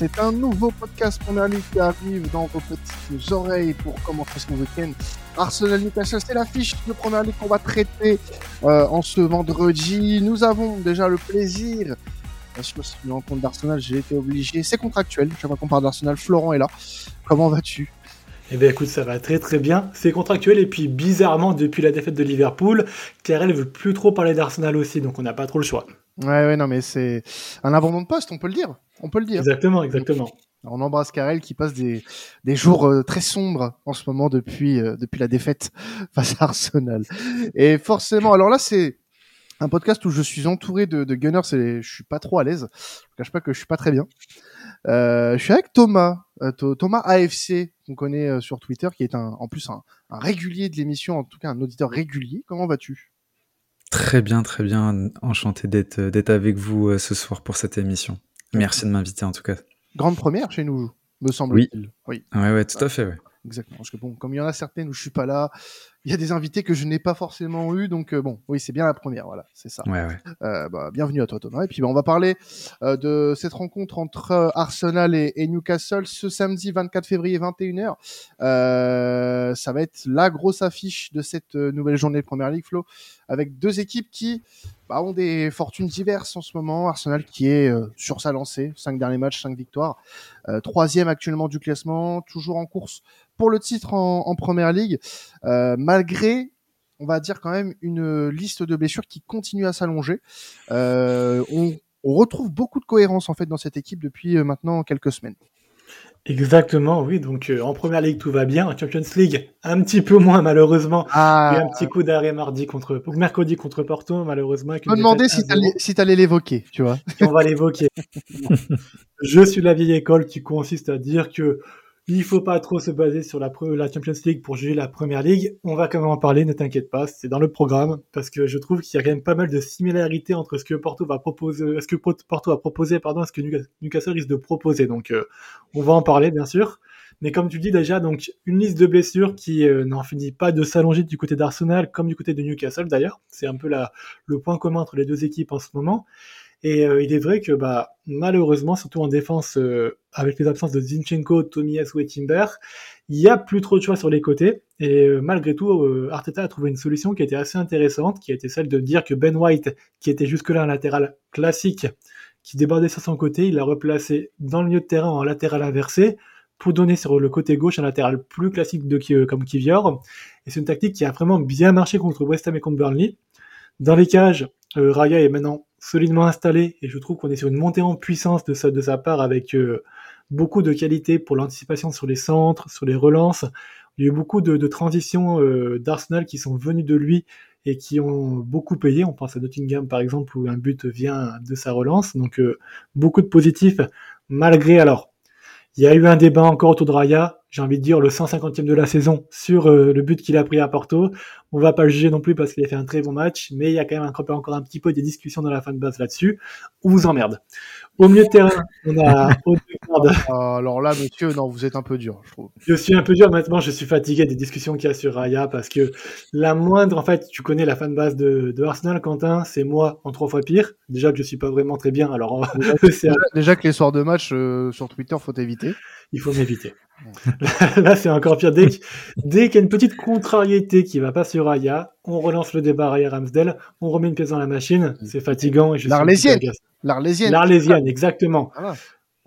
C'est un nouveau podcast Première Ligue qui arrive dans vos petites oreilles pour commencer son week-end. Arsenal Newcastle, c'est l'affiche de Première Ligue qu'on va traiter euh, en ce vendredi. Nous avons déjà le plaisir, parce que c'est une rencontre d'Arsenal, j'ai été obligé, c'est contractuel. Chaque fois qu'on parle d'Arsenal, Florent est là. Comment vas-tu? Eh bien écoute, ça va très très bien. C'est contractuel et puis bizarrement, depuis la défaite de Liverpool, ne veut plus trop parler d'Arsenal aussi, donc on n'a pas trop le choix. Ouais, ouais, non, mais c'est un abandon de poste, on peut le dire. On peut le dire. Exactement, exactement. On embrasse Karel qui passe des, des jours euh, très sombres en ce moment depuis, euh, depuis la défaite face à Arsenal. Et forcément, alors là, c'est un podcast où je suis entouré de, de gunners et je suis pas trop à l'aise. Je ne cache pas que je suis pas très bien. Euh, je suis avec Thomas, euh, Thomas AFC, qu'on connaît sur Twitter, qui est un, en plus un, un régulier de l'émission, en tout cas un auditeur régulier. Comment vas-tu? Très bien, très bien. Enchanté d'être d'être avec vous ce soir pour cette émission. Merci de m'inviter en tout cas. Grande première chez nous, me semble-t-il. Oui. oui. Ouais, ouais, tout à fait, ouais. Exactement. Parce que bon, comme il y en a certaines où je suis pas là, il y a des invités que je n'ai pas forcément eu, donc euh, bon, oui, c'est bien la première, voilà, c'est ça. Ouais, ouais. Euh, bah, bienvenue à toi, Thomas. Et puis, bah, on va parler euh, de cette rencontre entre Arsenal et, et, Newcastle ce samedi 24 février 21h. Euh, ça va être la grosse affiche de cette nouvelle journée de Première League, Flo, avec deux équipes qui bah, ont des fortunes diverses en ce moment. Arsenal qui est sur sa lancée, cinq derniers matchs, cinq victoires, troisième actuellement du classement, toujours en course pour le titre en, en Première euh, malgré, on va dire quand même, une liste de blessures qui continue à s'allonger. Euh, on, on, retrouve beaucoup de cohérence en fait dans cette équipe depuis euh, maintenant quelques semaines. Exactement, oui. Donc euh, en première ligue tout va bien, en Champions League un petit peu moins malheureusement. Ah, un petit coup d'arrêt mardi contre mercredi contre Porto malheureusement. Je me demandais si t'allais si allais l'évoquer, tu vois. on va l'évoquer. Je suis la vieille école qui consiste à dire que il faut pas trop se baser sur la, Champions League pour juger la Première Ligue. On va quand même en parler, ne t'inquiète pas, c'est dans le programme parce que je trouve qu'il y a quand même pas mal de similarités entre ce que Porto Porto a proposé, pardon, ce que Newcastle risque de proposer. Donc, euh, on va en parler bien sûr. Mais comme tu dis déjà, donc une liste de blessures qui euh, n'en finit pas de s'allonger du côté d'Arsenal comme du côté de Newcastle d'ailleurs. C'est un peu le point commun entre les deux équipes en ce moment. Et euh, il est vrai que bah, malheureusement, surtout en défense, euh, avec les absences de Zinchenko, Tomias ou Timber, il n'y a plus trop de choix sur les côtés. Et euh, malgré tout, Arteta a trouvé une solution qui était assez intéressante, qui a été celle de dire que Ben White, qui était jusque-là un latéral classique, qui débordait sur son côté, il l'a replacé dans le milieu de terrain en latéral inversé pour donner sur le côté gauche un latéral plus classique de, comme Kivior. Et c'est une tactique qui a vraiment bien marché contre West Ham et contre Burnley. Dans les cages, Raya est maintenant solidement installé et je trouve qu'on est sur une montée en puissance de sa, de sa part avec euh, beaucoup de qualité pour l'anticipation sur les centres, sur les relances. Il y a eu beaucoup de, de transitions euh, d'Arsenal qui sont venues de lui et qui ont beaucoup payé. On pense à Nottingham par exemple où un but vient de sa relance. Donc euh, beaucoup de positifs malgré alors. Il y a eu un débat encore autour de Raya j'ai envie de dire, le 150e de la saison sur euh, le but qu'il a pris à Porto. On va pas le juger non plus parce qu'il a fait un très bon match, mais il y a quand même encore un petit peu des discussions dans la fanbase là-dessus. On vous emmerde. Au milieu de terrain, on a ah, Alors là, monsieur, non, vous êtes un peu dur, je trouve. Je suis un peu dur, maintenant, je suis fatigué des discussions qu'il y a sur Raya parce que la moindre, en fait, tu connais la fanbase de, de Arsenal, Quentin, c'est moi en trois fois pire. Déjà que je suis pas vraiment très bien, alors déjà, déjà que les soirs de match euh, sur Twitter, faut éviter. Il faut m'éviter. Là, c'est encore pire. Dès, dès qu'il y a une petite contrariété qui va pas sur Aya, on relance le débat Raya Ramsdale, on remet une pièce dans la machine, c'est fatigant. L'Arlésienne. L'Arlésienne. L'Arlésienne, exactement.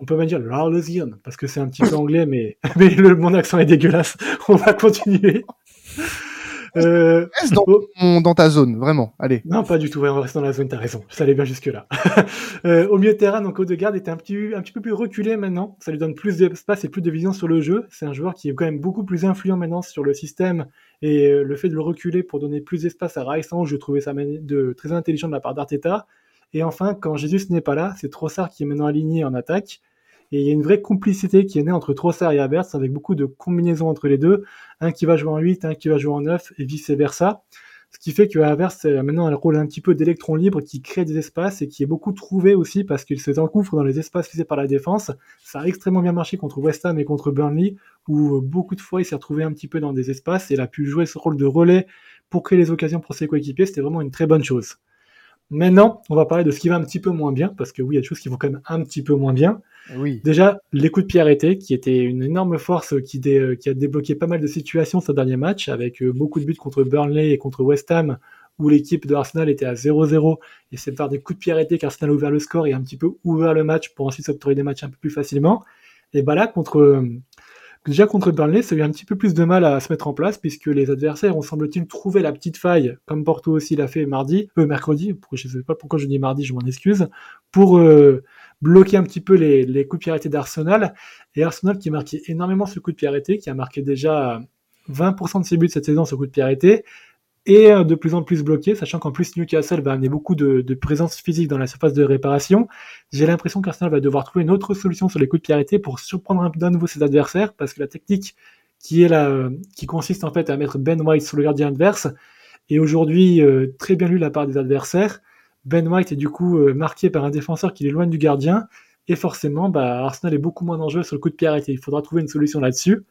On peut même dire l'Arlésienne, parce que c'est un petit peu anglais, mais, mais le, mon accent est dégueulasse. On va continuer. Euh, Reste dans, ta zone, vraiment? Allez. Non, pas du tout. on reste dans la zone. T'as raison. Ça allait bien jusque là. euh, au milieu de terrain, donc Odegaard est un petit, un petit peu plus reculé maintenant. Ça lui donne plus d'espace et plus de vision sur le jeu. C'est un joueur qui est quand même beaucoup plus influent maintenant sur le système et euh, le fait de le reculer pour donner plus d'espace à Rice, je trouvais ça de très intelligent de la part d'Arteta. Et enfin, quand Jésus n'est pas là, c'est Trossard qui est maintenant aligné en attaque. Et il y a une vraie complicité qui est née entre Trossard et Havertz avec beaucoup de combinaisons entre les deux. Un qui va jouer en 8, un qui va jouer en 9 et vice versa. Ce qui fait que Havertz a maintenant un rôle un petit peu d'électron libre qui crée des espaces et qui est beaucoup trouvé aussi parce qu'il se engouffre dans les espaces faits par la défense. Ça a extrêmement bien marché contre West Ham et contre Burnley où beaucoup de fois il s'est retrouvé un petit peu dans des espaces et il a pu jouer ce rôle de relais pour créer les occasions pour ses coéquipiers. C'était vraiment une très bonne chose. Maintenant, on va parler de ce qui va un petit peu moins bien, parce que oui, il y a des choses qui vont quand même un petit peu moins bien. Oui. Déjà, les coups de pied arrêtés, qui était une énorme force qui, qui a débloqué pas mal de situations ce dernier match, avec beaucoup de buts contre Burnley et contre West Ham, où l'équipe de Arsenal était à 0-0, et c'est par des coups de pied arrêtés qu'Arsenal a ouvert le score et a un petit peu ouvert le match pour ensuite s'octroyer des matchs un peu plus facilement. Et bah là, contre, déjà contre Burnley, ça a eu un petit peu plus de mal à se mettre en place, puisque les adversaires ont semble-t-il trouvé la petite faille, comme Porto aussi l'a fait mardi, euh, mercredi, je sais pas pourquoi je dis mardi, je m'en excuse, pour euh, bloquer un petit peu les, les coups de pied arrêtés d'Arsenal. Et Arsenal qui marquait énormément ce coup de pied arrêté, qui a marqué déjà 20% de ses buts cette saison ce coup de pied arrêté, et euh, de plus en plus bloqué, sachant qu'en plus Newcastle va amener beaucoup de, présence physique dans la surface de réparation. J'ai l'impression qu'Arsenal va devoir trouver une autre solution sur les coups de pied pour surprendre d'un nouveau ses adversaires, parce que la technique qui est là, euh, qui consiste en fait à mettre Ben White sur le gardien adverse, est aujourd'hui euh, très bien lu de la part des adversaires. Ben White est du coup marqué par un défenseur qui loin du gardien, et forcément, bah, Arsenal est beaucoup moins dangereux sur le coup de pied arrêté. Il faudra trouver une solution là-dessus.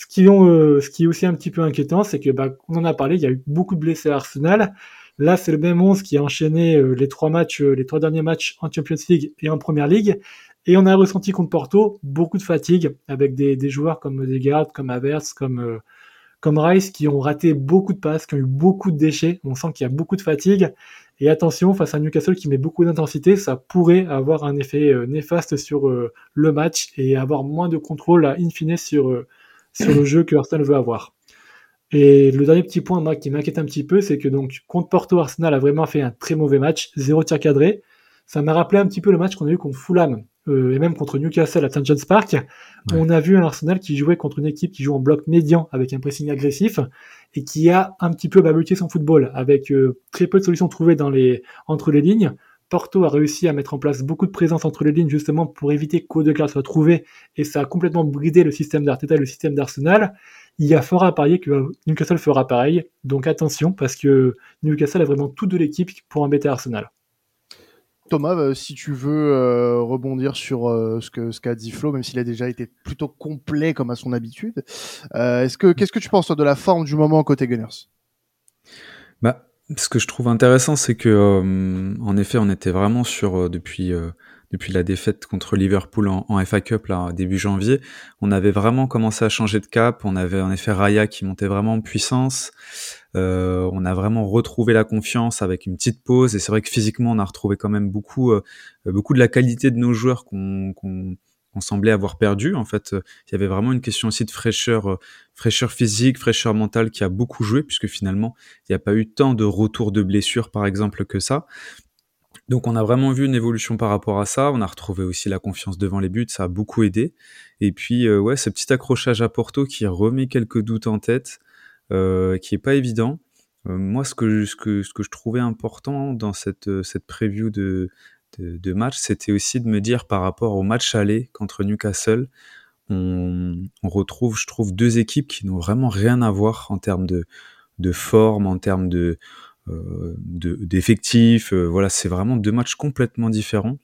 Ce qui, euh, ce qui est aussi un petit peu inquiétant, c'est que, bah, on en a parlé, il y a eu beaucoup de blessés à Arsenal. Là, c'est le même 11 qui a enchaîné euh, les trois matchs, euh, les trois derniers matchs en Champions League et en Première League. Et on a ressenti contre Porto beaucoup de fatigue avec des, des joueurs comme Degarde, comme Havertz, comme, comme Rice qui ont raté beaucoup de passes, qui ont eu beaucoup de déchets. On sent qu'il y a beaucoup de fatigue. Et attention, face à Newcastle qui met beaucoup d'intensité, ça pourrait avoir un effet néfaste sur le match et avoir moins de contrôle à in fine sur, sur le jeu que Arsenal veut avoir. Et le dernier petit point moi, qui m'inquiète un petit peu, c'est que donc contre Porto, Arsenal a vraiment fait un très mauvais match, zéro tir cadré. Ça m'a rappelé un petit peu le match qu'on a eu contre Fulham euh, et même contre Newcastle à St. John's Park. On a vu un Arsenal qui jouait contre une équipe qui joue en bloc médian avec un pressing agressif et qui a un petit peu babuté son football avec euh, très peu de solutions trouvées dans les entre les lignes. Porto a réussi à mettre en place beaucoup de présence entre les lignes justement pour éviter qu'Odegaard soit trouvé et ça a complètement bridé le système d'Arteta et le système d'Arsenal. Il y a fort à parier que Newcastle fera pareil, donc attention parce que Newcastle a vraiment tout de l'équipe pour embêter Arsenal. Thomas, euh, si tu veux euh, rebondir sur euh, ce que ce qu'a dit Flo, même s'il a déjà été plutôt complet comme à son habitude, est-ce que qu'est-ce que tu penses de la forme du moment côté Gunners? Bah, ce que je trouve intéressant, c'est que, euh, en effet, on était vraiment sur, euh, depuis, euh, depuis la défaite contre Liverpool en, FA Cup, là, début janvier, on avait vraiment commencé à changer de cap. On avait en effet Raya qui montait vraiment en puissance. on a vraiment retrouvé la confiance avec une petite pause. Et c'est vrai que physiquement, on a retrouvé quand même beaucoup, beaucoup de la qualité de nos joueurs qu'on on semblait avoir perdu. En fait, euh, il y avait vraiment une question aussi de fraîcheur, euh, fraîcheur physique, fraîcheur mentale qui a beaucoup joué, puisque finalement, il n'y a pas eu tant de retours de blessures, par exemple, que ça. Donc on a vraiment vu une évolution par rapport à ça. On a retrouvé aussi la confiance devant les buts, ça a beaucoup aidé. Et puis euh, ouais, ce petit accrochage à Porto qui remet quelques doutes en tête, qui est pas évident. moi, ce que, je trouvais important dans cette cette preview de de, match, c'était aussi de me dire par rapport au match aller contre Newcastle, on, retrouve, je trouve, deux équipes qui n'ont vraiment rien à voir en termes de, de forme, en termes de euh, d'effectifs. Euh, voilà, c'est vraiment deux matchs complètement différents.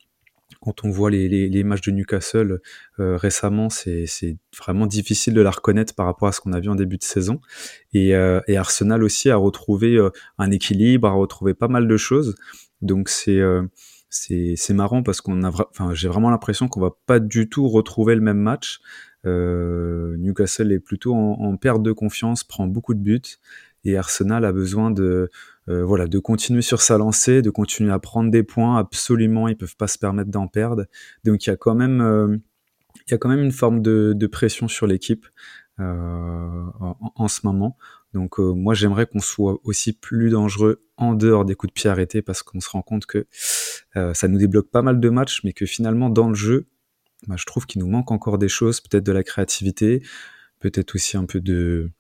Quand on voit les, matchs de Newcastle euh, récemment, c'est vraiment difficile de la reconnaître par rapport à ce qu'on a vu en début de saison. Et Arsenal aussi a retrouvé un équilibre, a retrouvé pas mal de choses. Donc c'est c'est marrant parce qu'on a, enfin, j'ai vraiment l'impression qu'on va pas du tout retrouver le même match. Euh, Newcastle est plutôt en, perte de confiance, prend beaucoup de buts, et Arsenal a besoin de, euh, voilà, de continuer sur sa lancée, de continuer à prendre des points. Absolument, ils peuvent pas se permettre d'en perdre. Donc il y a quand même, euh, y a quand même une forme de, pression sur l'équipe en, ce moment. Donc euh, moi j'aimerais qu'on soit aussi plus dangereux en dehors des coups de pied arrêtés parce qu'on se rend compte que euh, ça nous débloque pas mal de matchs, mais que finalement dans le jeu, bah, je trouve qu'il nous manque encore des choses, peut-être de la créativité, peut-être aussi un peu de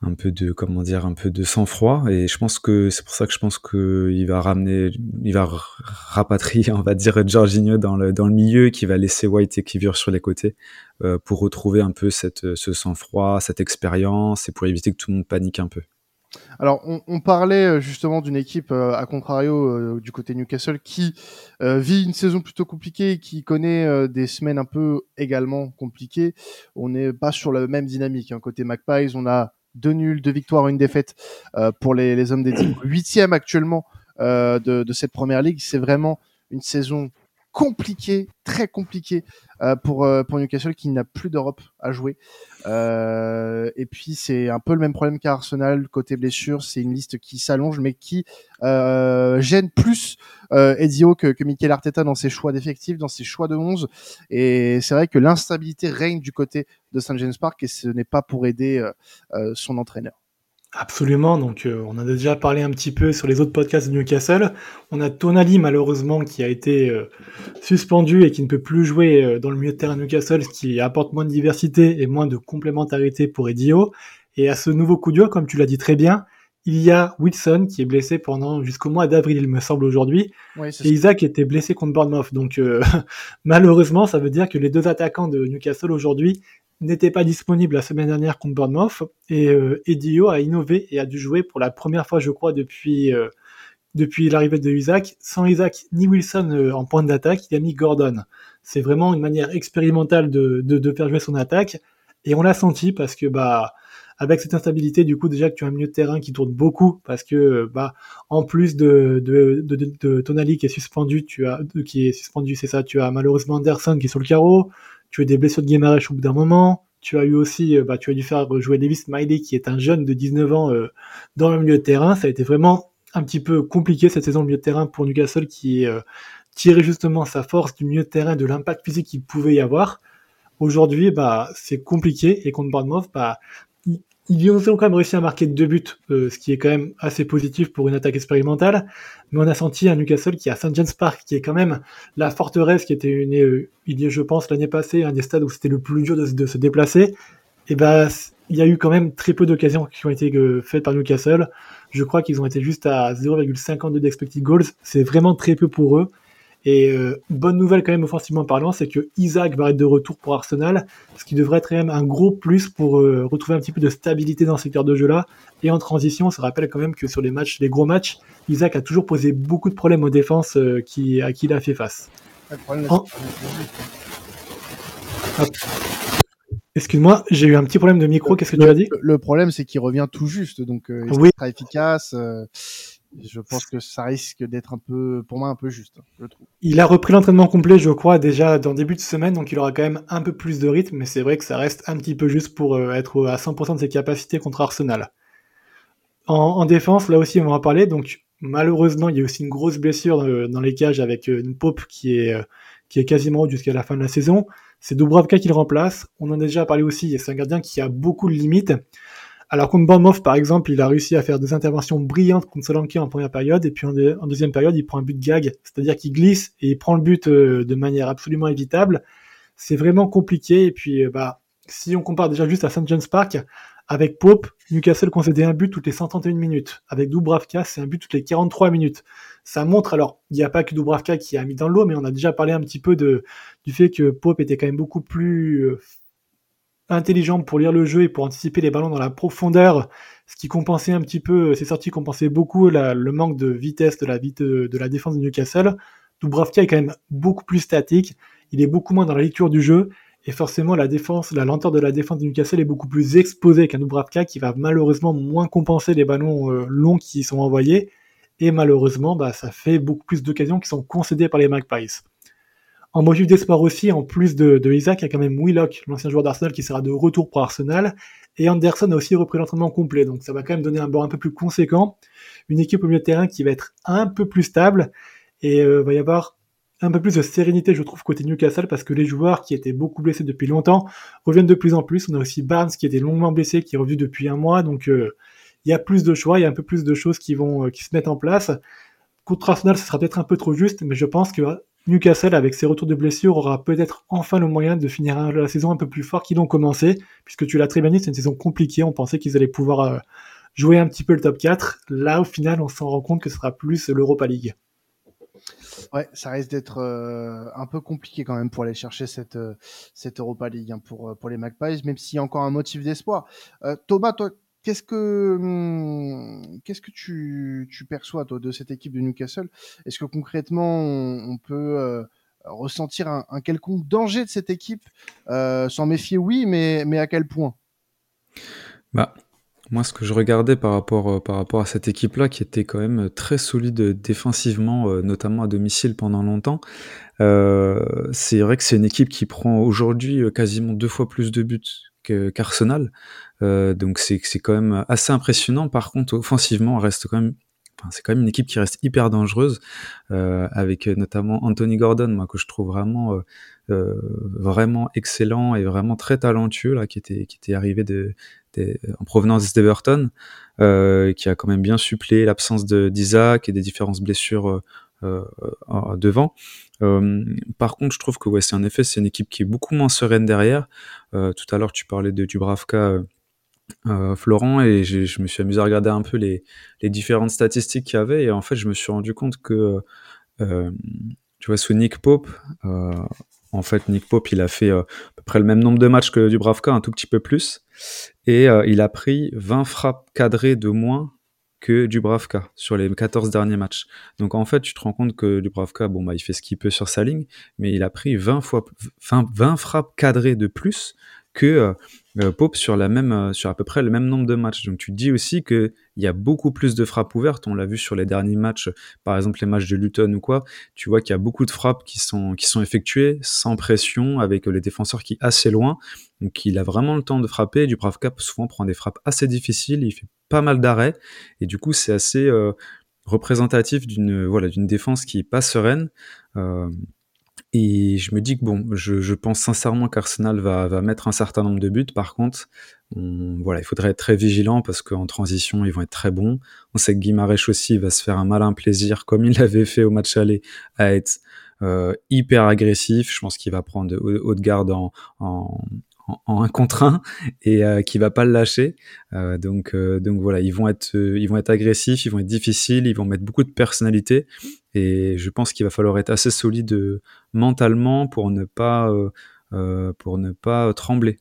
un peu de comment dire un peu de sang-froid et je pense que c'est pour ça que je pense que il va ramener il va rapatrier on va dire Jorginho dans le dans le milieu qui va laisser White et Kivior sur les côtés euh, pour retrouver un peu cette ce sang-froid cette expérience et pour éviter que tout le monde panique un peu alors, on, parlait euh, justement d'une équipe, euh, à contrario du côté Newcastle, qui vit une saison plutôt compliquée, qui connaît des semaines un peu également compliquées. On n'est pas sur la même dynamique. Hein. Côté Magpies, on a deux nuls, deux victoires, une défaite euh, pour les, hommes des. Huitième actuellement de, de cette première ligue. C'est vraiment une saison compliqué, très compliqué euh, pour euh, pour Newcastle qui n'a plus d'Europe à jouer. Euh, et puis c'est un peu le même problème qu'à Arsenal côté blessure, c'est une liste qui s'allonge mais qui gêne plus Edio que, que Mikel Arteta dans ses choix d'effectifs, dans ses choix de 11. Et c'est vrai que l'instabilité règne du côté de St James Park et ce n'est pas pour aider son entraîneur. Absolument, donc euh, on a déjà parlé un petit peu sur les autres podcasts de Newcastle. On a Tonali malheureusement qui a été euh, suspendu et qui ne peut plus jouer euh, dans le milieu de terrain Newcastle, ce qui apporte moins de diversité et moins de complémentarité pour Edio. Et à ce nouveau coup dur, comme tu l'as dit très bien, il y a Wilson qui est blessé pendant jusqu'au mois d'avril, il me semble aujourd'hui, et Isaac était blessé contre Bournemouth. Donc malheureusement, ça veut dire que les deux attaquants de Newcastle aujourd'hui n'était pas disponible la semaine dernière contre Bournemouth et euh, Edio a innové et a dû jouer pour la première fois, je crois, depuis euh, depuis l'arrivée de Isaac. Sans Isaac ni Wilson euh, en point d'attaque, il a mis Gordon. C'est vraiment une manière expérimentale de, de, de, faire jouer son attaque et on l'a senti parce que bah avec cette instabilité, du coup déjà que tu as un milieu de terrain qui tourne beaucoup parce que bah en plus de de, de, de Tonali qui est suspendu, tu as qui est suspendu, c'est ça, tu as malheureusement Anderson qui est sur le carreau tu as eu des blessures de Guimaraes au bout d'un moment, tu as eu aussi, euh, bah, tu as dû faire jouer Davis Miley, qui est un jeune de 19 ans euh, dans le milieu de terrain. Ça a été vraiment un petit peu compliqué cette saison de milieu de terrain pour Newcastle, qui euh, tirait justement sa force du milieu de terrain, de l'impact physique qu'il pouvait y avoir. Aujourd'hui, bah, c'est compliqué et contre Bournemouth, bah, ils ont quand même réussi à marquer deux buts, euh, ce qui est quand même assez positif pour une attaque expérimentale. Mais on a senti un Newcastle qui a St. James Park, qui est quand même la forteresse qui était une, euh, il y a, je pense, l'année passée, un des stades où c'était le plus dur de, se déplacer. Et ben, il y a eu quand même très peu d'occasions qui ont été euh, faites par Newcastle. Je crois qu'ils ont été juste à 0,52 d'expected goals. C'est vraiment très peu pour eux. Et euh, bonne nouvelle quand même offensivement parlant, c'est que Isaac va être de retour pour Arsenal, ce qui devrait être quand même un gros plus pour euh, retrouver un petit peu de stabilité dans ce secteur de jeu-là. Et en transition, on se rappelle quand même que sur les matchs, les gros matchs, Isaac a toujours posé beaucoup de problèmes aux défenses euh, qui, à qui il a fait face. Excuse-moi, j'ai eu un petit problème de micro. Qu'est-ce que tu as dit? Le problème, c'est qu'il revient tout juste, donc il oui. très efficace je pense que ça risque d'être un peu, pour moi, un peu juste. Il a repris l'entraînement complet, je crois, déjà dans début de semaine, donc il aura quand même un peu plus de rythme, mais c'est vrai que ça reste un petit peu juste pour euh, être à 100% de ses capacités contre Arsenal. En, défense, là aussi, on va en parler, donc malheureusement, il y a aussi une grosse blessure euh, dans les cages avec euh, une Pope qui est, qui est quasiment jusqu'à la fin de la saison. C'est Dubravka qui le remplace. On en a déjà parlé aussi, c'est un gardien qui a beaucoup de limites. Alors contre Bournemouth, par exemple, il a réussi à faire des interventions brillantes contre Solanke en première période, et puis en, deuxième période, il prend un but gag, c'est-à-dire qu'il glisse et il prend le but euh, de manière absolument évitable. C'est vraiment compliqué, et puis euh, bah, si on compare déjà juste à St. John's Park, avec Pope, Newcastle concédait un but toutes les 131 minutes. Avec Dubravka, c'est un but toutes les 43 minutes. Ça montre, alors, il n'y a pas que Dubravka qui a mis dans l'eau, mais on a déjà parlé un petit peu de, du fait que Pope était quand même beaucoup plus euh, intelligent pour lire le jeu et pour anticiper les ballons dans la profondeur, ce qui compensait un petit peu, ces sorties compensaient beaucoup le manque de vitesse de la, de la défense de Newcastle. Dubravka est quand même beaucoup plus statique, il est beaucoup moins dans la lecture du jeu, et forcément la défense, la lenteur de la défense de Newcastle est beaucoup plus exposée qu'un Dubravka qui va malheureusement moins compenser les ballons euh, longs qui sont envoyés, et malheureusement bah, ça fait beaucoup plus d'occasions qui sont concédées par les Magpies. En motif d'espoir aussi, en plus de, Isaac, il y a quand même Willock, l'ancien joueur d'Arsenal, qui sera de retour pour Arsenal. Et Anderson a aussi repris l'entraînement complet. Donc ça va quand même donner un bord un peu plus conséquent. Une équipe au milieu de terrain qui va être un peu plus stable. Et euh, va y avoir un peu plus de sérénité, je trouve, côté Newcastle, parce que les joueurs qui étaient beaucoup blessés depuis longtemps reviennent de plus en plus. On a aussi Barnes qui était longuement blessé, qui est revenu depuis un mois. Donc euh, il y a plus de choix, il y a un peu plus de choses qui vont euh, qui se mettent en place. Contre Arsenal, ce sera peut-être un peu trop juste, mais je pense que Newcastle, avec ses retours de blessures, aura peut-être enfin le moyen de finir la saison un peu plus fort qu'ils l'ont commencé, puisque tu l'as très bien dit, c'est une saison compliquée, on pensait qu'ils allaient pouvoir euh, jouer un petit peu le top 4. Là, au final, on s'en rend compte que ce sera plus l'Europa League. Ouais, ça risque d'être euh, un peu compliqué quand même pour aller chercher cette, euh, cette Europa League hein, pour, pour les Magpies, même s'il y a encore un motif d'espoir. Thomas, toi, Qu'est-ce que hum, qu'est-ce que tu, tu perçois toi, de cette équipe de Newcastle? Est-ce que concrètement on, peut euh, ressentir un, quelconque danger de cette équipe? Euh, S'en méfier, oui, mais mais à quel point? Bah, Moi, ce que je regardais par rapport, euh, par rapport à cette équipe-là, qui était quand même très solide défensivement, euh, notamment à domicile pendant longtemps, euh, c'est vrai que c'est une équipe qui prend aujourd'hui quasiment deux fois plus de buts qu'Arsenal. donc c'est quand même assez impressionnant. Par contre, offensivement, reste quand même c'est quand même une équipe qui reste hyper dangereuse, euh, avec notamment Anthony Gordon, moi que je trouve vraiment euh, euh, vraiment excellent et vraiment très talentueux là, qui était qui était arrivé de, en provenance d'Everton, euh, qui a quand même bien suppléé l'absence d'Isaac et des différentes blessures euh, devant. par contre, je trouve que c'est effet c'est une équipe qui est beaucoup moins sereine derrière. tout à l'heure, tu parlais de Dubravka euh, Florent et je me suis amusé à regarder un peu les, différentes statistiques qu'il y avait et en fait je me suis rendu compte que euh, tu vois sous Nick Pope euh, en fait Nick Pope il a fait à peu près le même nombre de matchs que Dubravka un tout petit peu plus et il a pris 20 frappes cadrées de moins que Dubravka sur les 14 derniers matchs. Donc en fait, tu te rends compte que Dubravka, bon bah il fait ce qu'il peut sur sa ligne, mais il a pris 20 fois 20 frappes cadrées de plus que euh, Pope sur la même, euh, sur à peu près le même nombre de matchs. Donc tu dis aussi qu'il y a beaucoup plus de frappes ouvertes. On l'a vu sur les derniers matchs, par exemple les matchs de Luton ou quoi. Tu vois qu'il y a beaucoup de frappes qui sont qui sont effectuées sans pression, avec les défenseurs qui assez loin. Donc il a vraiment le temps de frapper. Du Cap souvent prend des frappes assez difficiles. Il fait pas mal d'arrêts et du coup c'est assez euh, représentatif d'une voilà d'une défense qui est pas sereine. Euh, et je me dis que bon, je, pense sincèrement qu'Arsenal va, mettre un certain nombre de buts. Par contre, voilà, il faudrait être très vigilant parce qu'en transition, ils vont être très bons. On sait que Guimarães aussi va se faire un malin plaisir, comme il l'avait fait au match aller, à être euh, hyper agressif. Je pense qu'il va prendre de garde en, en, en, un contre un et euh, qui va pas le lâcher. Euh, donc euh, donc voilà, ils vont être ils vont être agressifs, ils vont être difficiles, ils vont mettre beaucoup de personnalité et je pense qu'il va falloir être assez solide mentalement pour ne pas pour ne pas trembler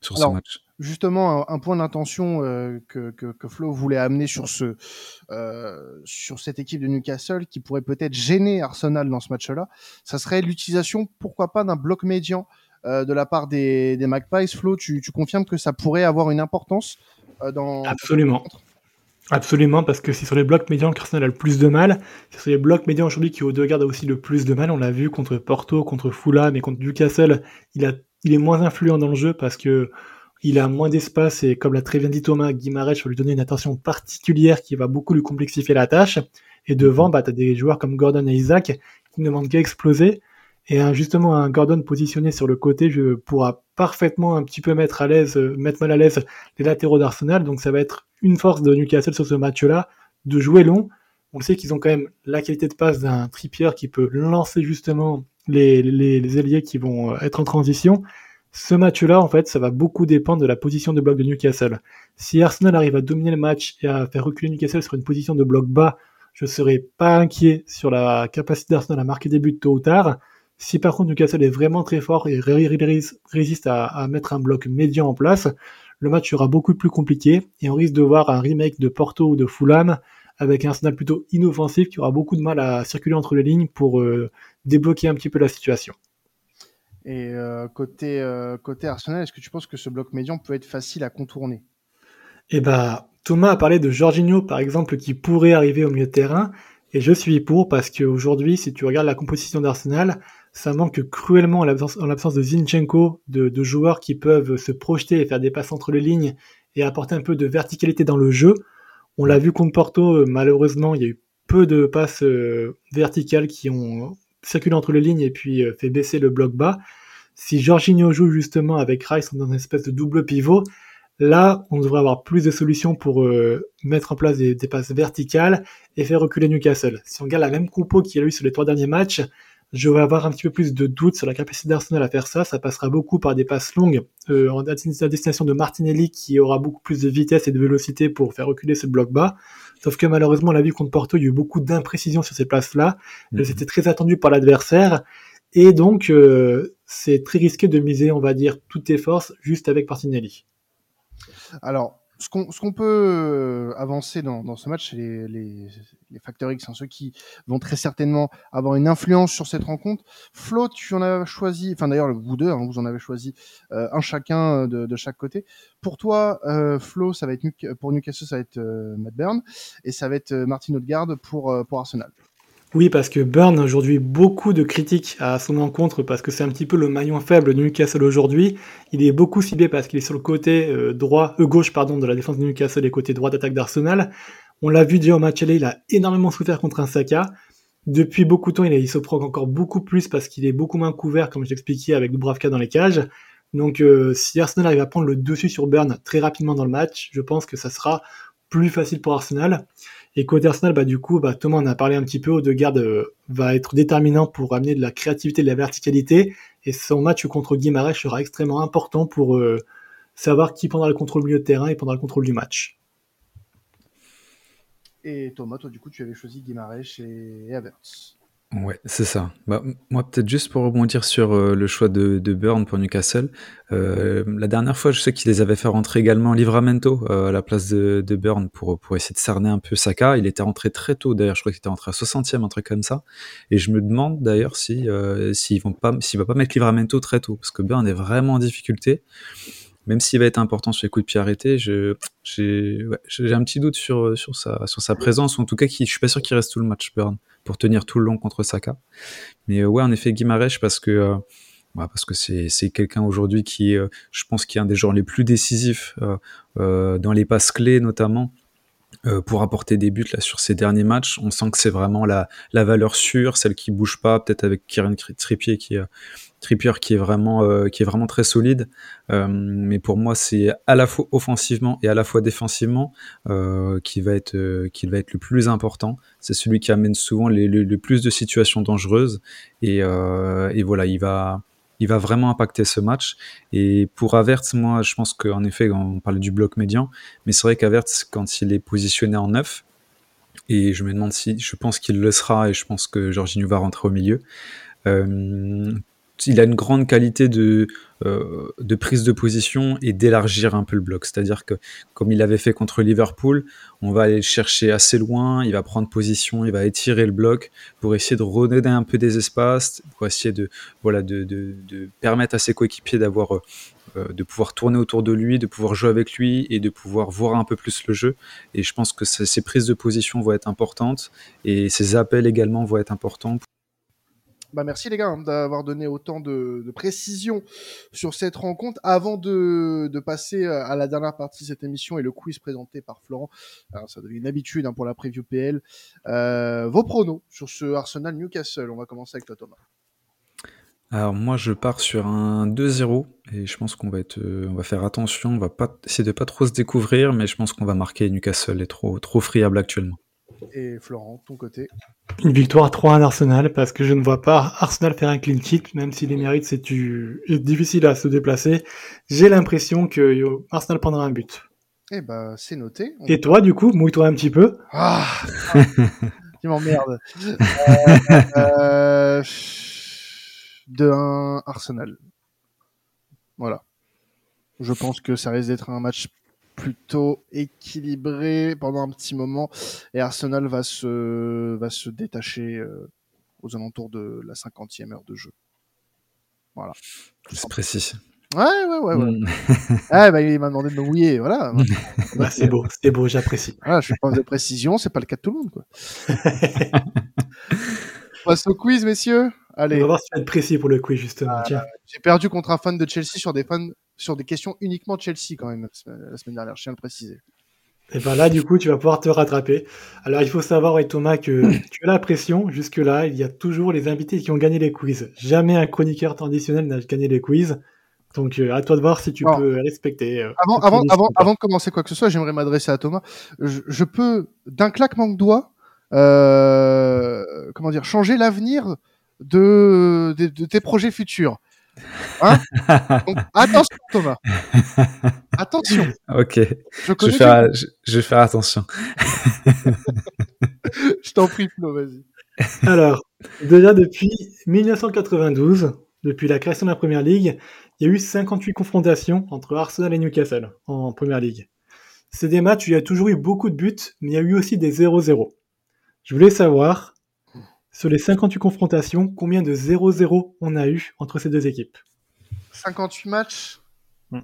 sur ce match justement un, point d'intention que, que, que, Flo voulait amener sur ce euh, sur cette équipe de Newcastle qui pourrait peut-être gêner Arsenal dans ce match-là, ça serait l'utilisation pourquoi pas d'un bloc médian euh, de la part des, des Magpies. Flo, tu, tu, confirmes que ça pourrait avoir une importance euh, dans. Absolument. Absolument, parce que c'est sur les blocs médians qu'Arsenal a le plus de mal. C'est sur les blocs médians aujourd'hui qui, au deux garde a aussi le plus de mal. On l'a vu contre Porto, contre Fulham et contre Newcastle. Il, a, il est moins influent dans le jeu parce que il a moins d'espace et comme l'a très bien dit Thomas, Guimarães va lui donner une attention particulière qui va beaucoup lui complexifier la tâche. Et devant, bah, tu as des joueurs comme Gordon et Isaac qui ne demandent qu'à exploser. Et justement, un Gordon positionné sur le côté je, pourra parfaitement un petit peu mettre à l'aise, euh, mettre mal à l'aise les latéraux d'Arsenal. Donc ça va être une force de Newcastle sur ce match-là, de jouer long. On sait qu'ils ont quand même la qualité de passe d'un Trippier qui peut lancer justement les, les, les ailiers qui vont euh, être en transition. Ce match-là, en fait, ça va beaucoup dépendre de la position de bloc de Newcastle. Si Arsenal arrive à dominer le match et à faire reculer Newcastle sur une position de bloc bas, je serais pas inquiet sur la capacité d'Arsenal à marquer des buts tôt ou tard. Si par contre Newcastle est vraiment très fort et résiste à, mettre un bloc médian en place, le match sera beaucoup plus compliqué et on risque de voir un remake de Porto ou de Fulham avec un Arsenal plutôt inoffensif qui aura beaucoup de mal à circuler entre les lignes pour euh, débloquer un petit peu la situation. Et euh, côté, euh, côté Arsenal, est-ce que tu penses que ce bloc médian peut être facile à contourner? Eh bah, Thomas a parlé de Jorginho par exemple qui pourrait arriver au milieu de terrain. Et je suis pour parce qu'aujourd'hui, si tu regardes la composition d'Arsenal, ça manque cruellement en l'absence de Zinchenko, de, joueurs qui peuvent se projeter et faire des passes entre les lignes et apporter un peu de verticalité dans le jeu. On l'a vu contre Porto, euh, malheureusement, il y a eu peu de passes euh, verticales qui ont circulé entre les lignes et puis euh, fait baisser le bloc bas. Si Jorginho joue justement avec Rice dans une espèce de double pivot, là, on devrait avoir plus de solutions pour mettre en place des, des, passes verticales et faire reculer Newcastle. Si on regarde la même compo qu'il a eu sur les trois derniers matchs, je vais avoir un petit peu plus de doutes sur la capacité d'Arsenal à faire ça. Ça passera beaucoup par des passes longues euh, en destination de Martinelli qui aura beaucoup plus de vitesse et de vélocité pour faire reculer ce bloc bas. Sauf que malheureusement, la vie contre Porto, il y a eu beaucoup d'imprécisions sur ces places-là. Elles mhm. étaient très attendues par l'adversaire. Et donc, euh, c'est très risqué de miser, on va dire, toutes tes forces juste avec Martinelli. Alors, ce qu'on peut euh, avancer dans, dans ce match, c'est les, les, les, facteurs X, hein, ceux qui vont très certainement avoir une influence sur cette rencontre. Flo, tu en as choisi, enfin d'ailleurs vous deux, hein, vous en avez choisi euh, un chacun de, de, chaque côté. Pour toi, euh, Flo, ça va être pour Newcastle, ça va être euh, Matt et ça va être Martin Odegaard pour pour Arsenal. Oui, parce que Burn a aujourd'hui beaucoup de critiques à son encontre parce que c'est un petit peu le maillon faible de Newcastle aujourd'hui. Il est beaucoup ciblé parce qu'il est sur le côté euh, droit, euh, gauche pardon, de la défense de Newcastle et côté droit d'attaque d'Arsenal. On l'a vu déjà au match aller, il a énormément souffert contre un Saka. Depuis beaucoup de temps, il, il se provoque encore beaucoup plus parce qu'il est beaucoup moins couvert, comme je l'expliquais, avec Dubravka dans les cages. Donc euh, si Arsenal arrive à prendre le dessus sur Burn très rapidement dans le match, je pense que ça sera plus facile pour Arsenal. Et côté Arsenal, bah, du coup, bah, Thomas en a parlé un petit peu, Odegaard euh, va être déterminant pour amener de la créativité, de la verticalité, et son match contre Guimarães sera extrêmement important pour euh, savoir qui prendra le contrôle milieu de terrain et prendra le contrôle du match. Et Thomas, toi, du coup, tu avais choisi Guimarães et Havertz. Ouais, c'est ça. Bah, moi, peut-être juste pour rebondir sur euh, le choix de, de Burn pour Newcastle. Euh, la dernière fois, je sais qu'ils les avaient fait rentrer également Livramento euh, à la place de, de Burn pour, pour essayer de cerner un peu Saka. Il était rentré très tôt, d'ailleurs, je crois qu'il était rentré à 60e, un truc comme ça. Et je me demande d'ailleurs si s'ils vont pas, va pas mettre Livramento très tôt, parce que Burn est vraiment en difficulté même s'il va être important sur les coups de pied arrêtés, j'ai un petit doute sur, sur, sa, sur sa présence, ou en tout cas, je suis pas sûr qu'il reste tout le match, Burn, pour tenir tout le long contre Saka. Mais euh, ouais, en effet, Guimarães, parce que euh, parce que c'est quelqu'un aujourd'hui qui, euh, je pense, qui est un des joueurs les plus décisifs dans les passes clés notamment. Euh, pour apporter des buts là sur ces derniers matchs. On sent que c'est vraiment la, la valeur sûre, celle qui bouge pas, peut-être avec Kieran Trippier qui, euh, Trippier qui est vraiment euh, qui est vraiment très solide. mais pour moi, c'est à la fois offensivement et à la fois défensivement qui va être qui va être le plus important. C'est celui qui amène souvent les, le, plus de situations dangereuses et, et voilà, il va il va vraiment impacter ce match. Et pour Avertz, moi, je pense qu'en effet, on parlait du bloc médian, mais c'est vrai qu'Avertz, quand il est positionné en neuf, et je me demande si, je pense qu'il le sera, et je pense que Jorginho va rentrer au milieu. Euh, il a une grande qualité de, euh, de prise de position et d'élargir un peu le bloc. C'est-à-dire que, comme il avait fait contre Liverpool, on va aller le chercher assez loin, il va prendre position, il va étirer le bloc pour essayer de redonner un peu des espaces, pour essayer de, voilà, de, permettre à ses coéquipiers d'avoir euh, de pouvoir tourner autour de lui, de pouvoir jouer avec lui et de pouvoir voir un peu plus le jeu. Et je pense que ces prises de position vont être importantes et ces appels également vont être importants bah merci les gars hein, d'avoir donné autant de, de, précision sur cette rencontre. Avant de, passer euh, à la dernière partie de cette émission et le quiz présenté par Florent, Alors, ça devient une habitude hein, pour la preview PL. Euh, vos pronos sur ce Arsenal Newcastle. On va commencer avec toi Thomas. Alors moi je pars sur un 2-0 et je pense qu'on va être, euh, on va faire attention, on va pas essayer de pas trop se découvrir, mais je pense qu'on va marquer Newcastle est trop trop friable actuellement. Et Florent, ton côté Une victoire 3-1 Arsenal, parce que je ne vois pas Arsenal faire un clean sheet, même si les mérites c'est difficile à se déplacer. J'ai l'impression que Arsenal prendra un but. Eh ben, c'est noté. Et toi, du coup, mouille-toi un petit peu. Ah Tu m'emmerdes. euh, euh, 2-1 Arsenal. Voilà. Je pense que ça risque d'être un match plutôt équilibré pendant un petit moment et Arsenal va se va se détacher euh, aux alentours de la cinquantième heure de jeu. Voilà. C'est précis. Ouais, ouais, ouais. ouais. Mm. ah, bah, il m'a demandé de me mouiller, voilà. bah, c'est beau, c'est beau, j'apprécie. Voilà, je suis pas de précision, c'est pas le cas de tout le monde, quoi. On passe au quiz, messieurs. Allez. On va voir si tu vas être précis pour le quiz, justement. Ah, j'ai perdu contre un fan de Chelsea sur des fans sur des questions uniquement Chelsea quand même la semaine dernière, je tiens à le préciser. Et ben là, du coup, tu vas pouvoir te rattraper. Alors, il faut savoir, avec Thomas, que tu as la pression. Jusque-là, il y a toujours les invités qui ont gagné les quiz. Jamais un chroniqueur traditionnel n'a gagné les quiz. Donc, euh, à toi de voir si tu peux respecter. Euh, avant, avant, avant, avant, de commencer quoi que ce soit, j'aimerais m'adresser à Thomas. Je, peux, d'un claquement de doigts, euh, comment dire, changer l'avenir de, de, tes projets futurs. Hein attention, Thomas. Attention. Ok. Je, vais faire, je, faire attention. je t'en prie, Flo, vas-y. Alors, déjà depuis 1992, depuis la création de la Première Ligue, il y a eu 58 confrontations entre Arsenal et Newcastle en Première Ligue. c'est des matchs où il y a toujours eu beaucoup de buts, mais il y a eu aussi des 0-0. Je voulais savoir, sur les 58 confrontations, combien de 0-0 on a eu entre ces deux équipes? 58 matchs? Hmm.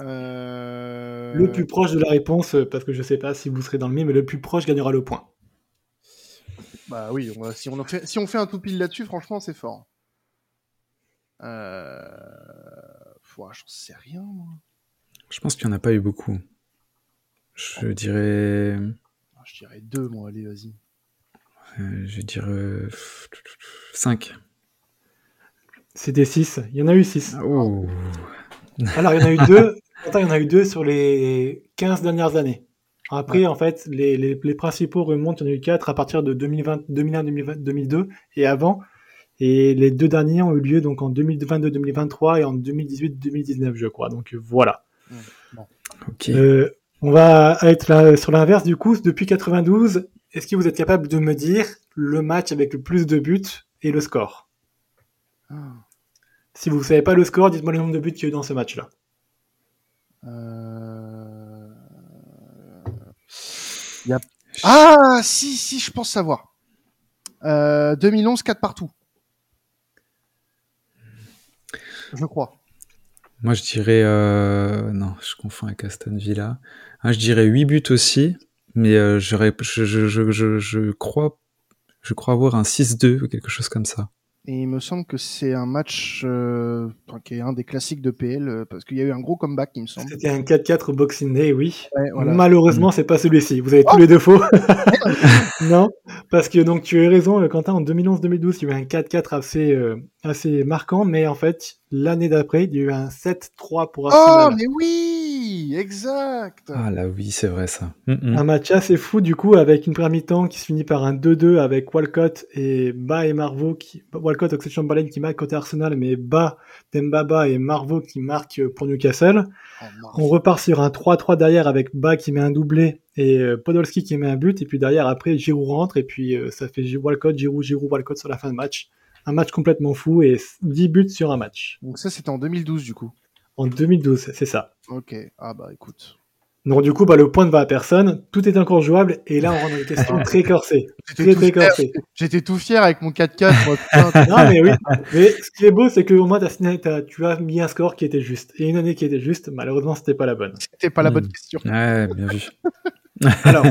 Euh, Le plus proche de la réponse, euh, parce que je sais pas si vous serez dans le mille, mais le plus proche gagnera le point. Bah oui, on va- si, on fait, si on fait un tout pile là-dessus, franchement, c'est fort. Euh... J'en sais rien, moi. Je pense qu'il n'y en a pas eu beaucoup. Je dirais. Ah, Je dirais deux, moi. Allez, vas-y. Euh, je dirais. 5. C'était 6. Il y en a eu 6. Oh. Alors, il y en a eu deux. Attends, il y en a eu deux sur les 15 dernières années. Après, en fait, les, les, les principaux remontent, il y en a eu 4 à partir de 2020, 2001, 2020, 2002 et avant. Et les deux derniers ont eu lieu donc en 2022-2023 et en 2018-2019, je crois. Donc voilà. Ok. Euh, on va être là sur l'inverse du coup. Depuis 92, est-ce que vous êtes capable de me dire le match avec le plus de buts et le score? Ah. Si vous ne savez pas le score, dites-moi le nombre de buts qu'il y a eu dans ce match-là. Euh... a- Ah, si, si, je pense savoir. Euh, 2011, 4 partout. Je crois. Moi, je dirais. euh, Non, je confonds avec Aston Villa. Ah, je dirais 8 buts aussi, mais euh, je, je, je, je, je crois. Je crois avoir un 6-2 ou quelque chose comme ça. Et il me semble que c'est un match euh, qui est un des classiques de PL, euh, parce qu'il y a eu un gros comeback, il me semble. C'était un 4-4 au Boxing Day, oui. Ouais, voilà. Malheureusement, c'est pas celui-ci. Vous avez tous les défauts. non, parce que donc tu as raison, Quentin. En 2011-2012, il y a eu un 4-4 assez euh, assez marquant, mais en fait, l'année d'après, il y a eu un 7-3 pour Oh, Arsenal. mais oui Exact Ah là, oui, c'est vrai ça. Mm, mm. Un match assez fou du coup avec une première mi-temps qui se finit par un 2-2 avec Walcott et Ba et Marvo qui Walcott Oxlade Chamberlain qui marque côté Arsenal mais Ba, Dembaba et Marvo qui marquent pour Newcastle. Oh. On repart sur un 3-3 derrière avec Ba qui met un doublé et euh, Podolski qui met un but et puis derrière après Giroud rentre et puis euh, ça fait Walcott Giroud Giroud Walcott sur la fin de match. Un match complètement fou et 10 buts sur un match. Donc ça, c'était en 2012, du coup. En 2012, c'est ça. Ok. Ah bah écoute. Donc du coup, bah, le point ne va à personne, tout est encore jouable, et là on rentre dans des questions très corsées. J'étais Très tout, très fier, corsées. j'étais tout fier avec mon 4-4. moi, putain. Non mais oui, mais ce qui est beau, c'est qu'au moins t'as- tu as mis un score qui était juste, et une année qui était juste, malheureusement c'était pas la bonne. C'était pas la bonne Hmm. question. Ouais, bien vu. Alors,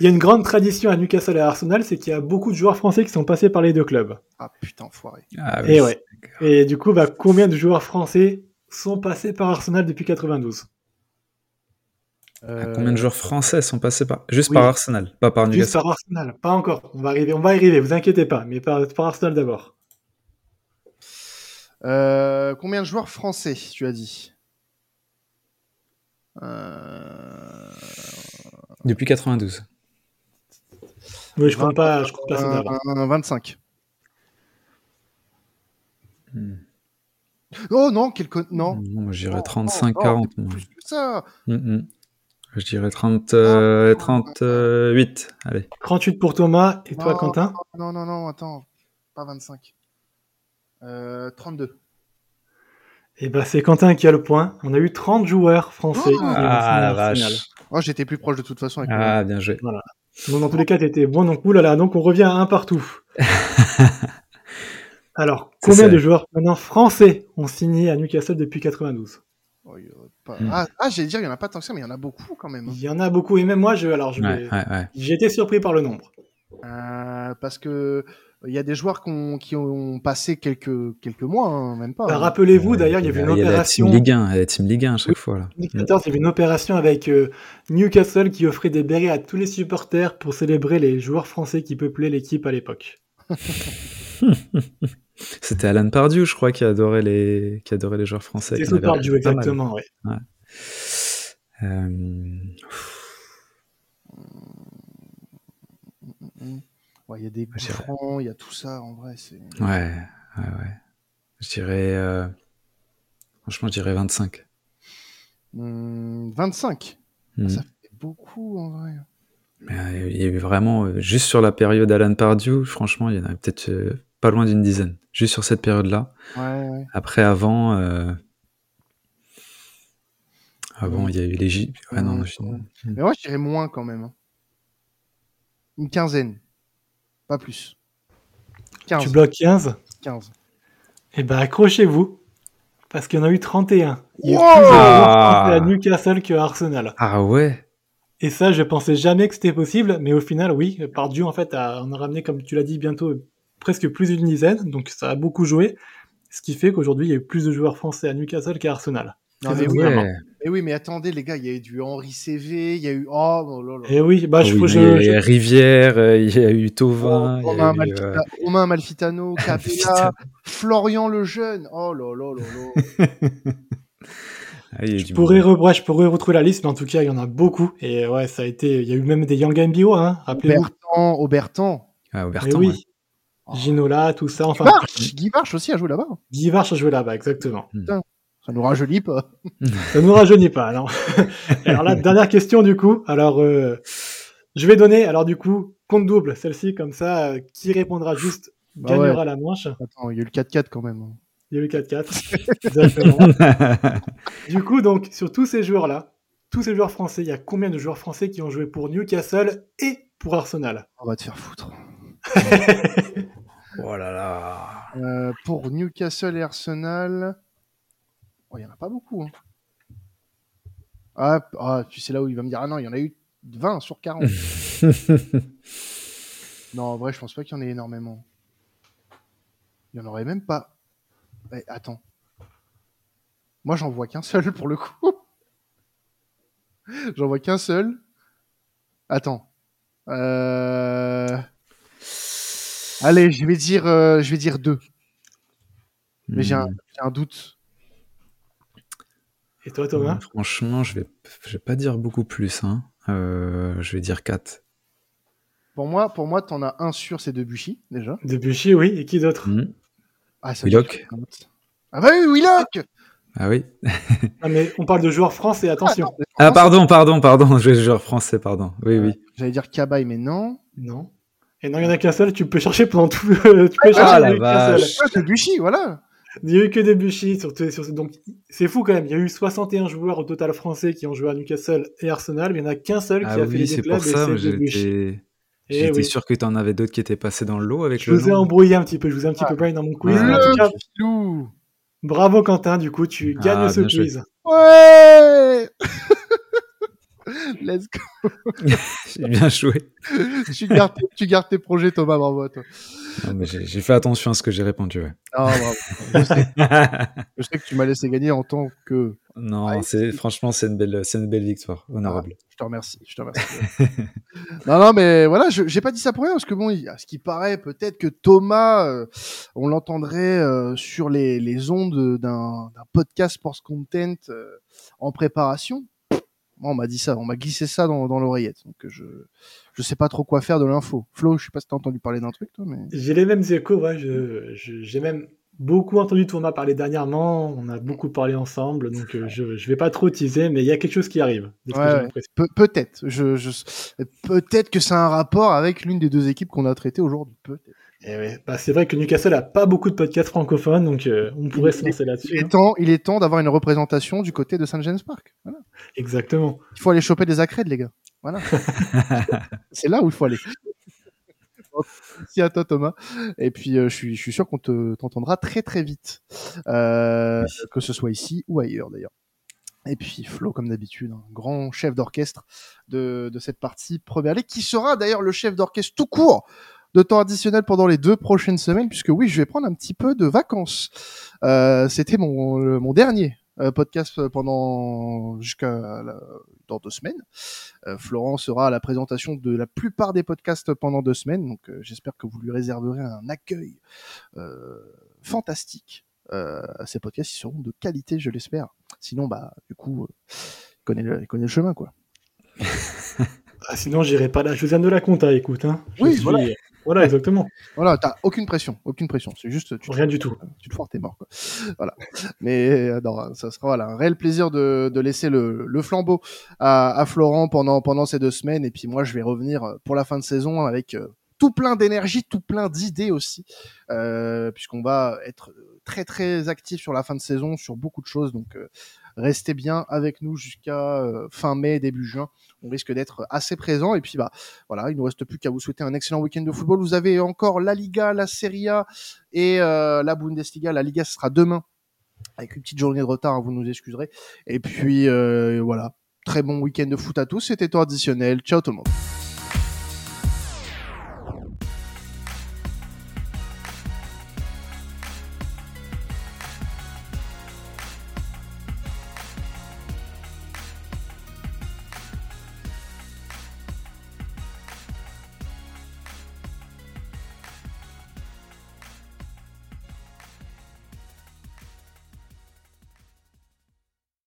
il y a une grande tradition à Newcastle et à Arsenal, c'est qu'il y a beaucoup de joueurs français qui sont passés par les deux clubs. Ah putain, enfoiré. Ah, Et ouais. Et du coup, bah, combien de joueurs français sont passés par Arsenal depuis 92 Euh, Combien de joueurs français sont passés par juste oui. par Arsenal, pas par Juste Newcastle par Arsenal, pas encore. On va arriver, on va y arriver, vous inquiétez pas, mais par, par Arsenal d'abord. euh, combien de joueurs français, tu as dit? Euh... Depuis 92. Oui, je compte pas, je compte pas ça un- d'avant. un 25. Hmm. Oh non, quel con... Non. Non, moi, je dirais Non, 35-40. non, moi. Plus que ça. Mm, mm. Je dirais 30, euh, 38. Allez. 38 pour Thomas, et toi Non, Quentin Non, non, non, attends. Pas 25. Euh, 32. Et bah c'est Quentin qui a le point. On a eu 30 joueurs français Oh Ah, la vache. Oh, j'étais plus proche de toute façon avec Ah, bien joué. Donc dans tous les cas, t'étais bon. Donc oulala, donc on revient à un partout. Alors, combien de joueurs maintenant français ont signé à Newcastle depuis 92 Oh, il y a pas- Hmm. Ah, ah, j'allais dire, il y en a pas tant que ça, mais il y en a beaucoup quand même. Il y en a beaucoup, et même moi, je, alors je Ouais, vais- ouais, ouais. j'ai été surpris par le nombre. Euh, parce que il y a des joueurs qui ont, qui ont passé quelques, quelques mois, hein, même pas. Bah, hein. Rappelez-vous, d'ailleurs, il y avait une Il y a la opération. Team Ligue 1, il y a la Team Ligue 1 à chaque fois. Là. 2014, il y avait une opération avec euh, Newcastle qui offrait des bérets à tous les supporters pour célébrer les joueurs français qui peuplaient l'équipe à l'époque. C'était Alan Pardew, je crois, qui adorait les, qui adorait les joueurs français. C'est Pardew, exactement, ouais. Euh. Ouais, il y a des grands, il y a tout ça, en vrai. c'est ouais, ouais, ouais. Je dirais. euh, Franchement, je dirais 25. Hmm, 25. Mhm. Ça fait beaucoup, en vrai. Mais, euh, il y a eu vraiment, juste sur la période Alan Pardew, franchement, il y en a peut-être euh, pas loin d'une dizaine. Juste sur cette période-là. Ouais, ouais. Après, avant, euh, Avant, il y a eu les J. Non, je-. Mais moi, je dirais moins quand même. hein. Une quinzaine. Pas plus. 15. Tu bloques 15 15. Eh ben, accrochez-vous. Parce qu'il y en a eu 31. Il y a Wow plus Ah. à Newcastle que à Arsenal. Ah ouais Et ça, je pensais jamais que c'était possible, mais au final, oui, par Dieu, en fait, on a ramené, comme tu l'as dit, bientôt presque plus d'une dizaine, donc ça a beaucoup joué. Ce qui fait qu'aujourd'hui, il y a eu plus de joueurs français à Newcastle qu'à Arsenal. Non, mais oui, mais oui, mais attendez, les gars, il y a eu du Henri CV, il y a eu. Oh, oh là là. Et oui, bah, je, Oui, je- mais il y a je- eu Rivière, euh, il y a eu Tovin, Romain, eu, Malfita- euh, Romain Malfitano, Capella. Florian le jeune. Oh là là là là. ah, je pourrais, re- ouais, je pourrais retrouver la liste, mais en tout cas, il y en a beaucoup. Et ouais, ça a été, il y a eu même des Young MBO, hein, rappelez-vous. Aubertan, Aubertan. Ah, oui, ouais. Ginola, tout ça, enfin, Guy Guy Varche aussi a joué là-bas. Guy Varche a joué là-bas, exactement. Ça nous rajeunit pas. Ça nous rajeunit pas, non. alors là, dernière question du coup. Alors, euh, je vais donner, alors du coup, compte double, celle-ci, comme ça, euh, qui répondra juste Bah gagnera ouais. la manche. Attends, il y a eu le 4-4 quand même. hein. Il y a eu 4-4. Exactement. du coup, donc, sur tous ces joueurs-là, tous ces joueurs français, il y a combien de joueurs français qui ont joué pour Newcastle et pour Arsenal? On va te faire foutre. oh là là. Euh, pour Newcastle et Arsenal, oh, il y en a pas beaucoup. hein. Ah, ah, tu sais là où il va me dire ah non, il y en a eu 20 sur 40. non, en vrai, je pense pas qu'il y en ait énormément. Il y en aurait même pas. Eh, attends. Moi, j'en vois qu'un seul pour le coup. j'en vois qu'un seul. Attends. Euh... Allez, je vais dire, euh, je vais dire deux. Mais j'ai un, Hmm. j'ai un doute. Et toi, Thomas Franchement, je vais, je vais pas dire beaucoup plus. Hein. Euh, je vais dire 4. Pour moi, pour moi, t'en as un sûr, c'est Debuchy déjà. Debuchy, oui. Et qui d'autre Ah, Willock. un autre. Ah bah oui, Willock. Ah oui. Ah, mais on parle de joueurs français, attention. attends, mais Ah pardon, pardon, pardon. Je vais joueur français, pardon. Oui, oui. J'allais dire Cabaye, mais non. Non. Et non, il y en a qu'un seul, tu peux chercher pendant tout le... tu peux chercher Ah, il y en la a eu qu'un seul. vache. Ah, Debuchy, voilà. Il n'y a eu que Debuchy sur, sur donc c'est fou quand même. Il y a eu 61 joueurs au total français qui ont joué à Newcastle et Arsenal, mais il n'y en a qu'un seul qui Ah a fait oui, les c'est deux clubs pour et ça. c'est mais Debuchy. J'étais Eh j'étais oui. sûr que t'en avais d'autres qui étaient passés dans le lot avec Je le vous ai embrouillé un petit peu, je vous ai un petit Ah. peu brain dans mon quiz. Ah, mais en Le tout cas, filou. bravo Quentin, du coup tu Ah, gagnes ce joué. quiz. Ouais. Let's go. J'ai bien joué. Tu gardes, tes, tu gardes tes projets, Thomas. Bravo à toi. J'ai fait attention à ce que j'ai répondu. Ouais. Ah, bravo. Je sais, je sais que tu m'as laissé gagner en tant que. non, Ah, c'est franchement c'est une belle, c'est une belle victoire, honorable. Je te remercie. Je te remercie. non, non, mais voilà, je j'ai pas dit ça pour rien parce que bon, à ce qui paraît, peut-être que Thomas, euh, on l'entendrait euh, sur les, les ondes d'un d'un podcast sports content euh, en préparation. Moi, on m'a dit ça, on m'a glissé ça dans, dans l'oreillette. Donc je je sais pas trop quoi faire de l'info. Flo, je sais pas si t'as entendu parler d'un truc toi, mais J'ai les mêmes échos, ouais, j'ai même beaucoup entendu Thomas parler dernièrement, on a beaucoup parlé ensemble, donc euh, je, je vais pas trop teaser, mais il y a quelque chose qui arrive. Ouais. Pe- peut-être. Je, je peut-être que ça a un rapport avec l'une des deux équipes qu'on a traitées aujourd'hui. Peut-être. Eh ouais, bah, c'est vrai que Newcastle a pas beaucoup de podcasts francophones, donc euh, on pourrait se lancer Il là-dessus. est hein. temps, il est temps d'avoir une représentation du côté de St James Park. Voilà. Exactement. Il faut aller choper des accrèdes, les gars. Voilà. c'est là où il faut aller. Merci à toi, Thomas. Et puis, euh, je, suis, je suis sûr qu'on te, t'entendra très, très vite. Euh, Que ce soit ici ou ailleurs, d'ailleurs. Et puis, Flo, comme d'habitude, un grand chef d'orchestre de, de cette partie première ligue, qui sera d'ailleurs le chef d'orchestre tout court de temps additionnel pendant les deux prochaines semaines, puisque oui, je vais prendre un petit peu de vacances. Euh, C'était mon, mon dernier euh, podcast pendant jusqu'à dans deux semaines. Euh, Florent sera à la présentation de la plupart des podcasts pendant deux semaines, donc euh, j'espère que vous lui réserverez un accueil euh, fantastique. Euh, ces podcasts ils seront de qualité, je l'espère. Sinon, bah, du coup, euh, il connaît le, il connaît le chemin, quoi. Ah, sinon, j'irai pas là. Josiane de la Conta, écoute. Hein. Je Oui, suis- voilà. Voilà, exactement. Voilà, t'as aucune pression, aucune pression. C'est juste, tu te Rien du tout. tu te foires, t'es mort. Quoi. Voilà. Mais euh, non, ça sera voilà, un réel plaisir de, de laisser le, le flambeau à, à Florent pendant, pendant ces deux semaines. Et puis moi, je vais revenir euh, pour la fin de saison avec euh, tout plein d'énergie, tout plein d'idées aussi, euh, puisqu'on va être très très actif sur la fin de saison, sur beaucoup de choses. Donc euh, restez bien avec nous jusqu'à euh, fin mai, début juin. On risque d'être assez présent. Et puis bah voilà, il nous reste plus qu'à vous souhaiter un excellent week-end de football. Vous avez encore la Liga, la Serie A et euh, la Bundesliga. La Liga ce sera demain avec une petite journée de retard, hein, vous nous excuserez. Et puis euh, voilà, très bon week-end de foot à tous. C'était traditionnel. Ciao tout le monde.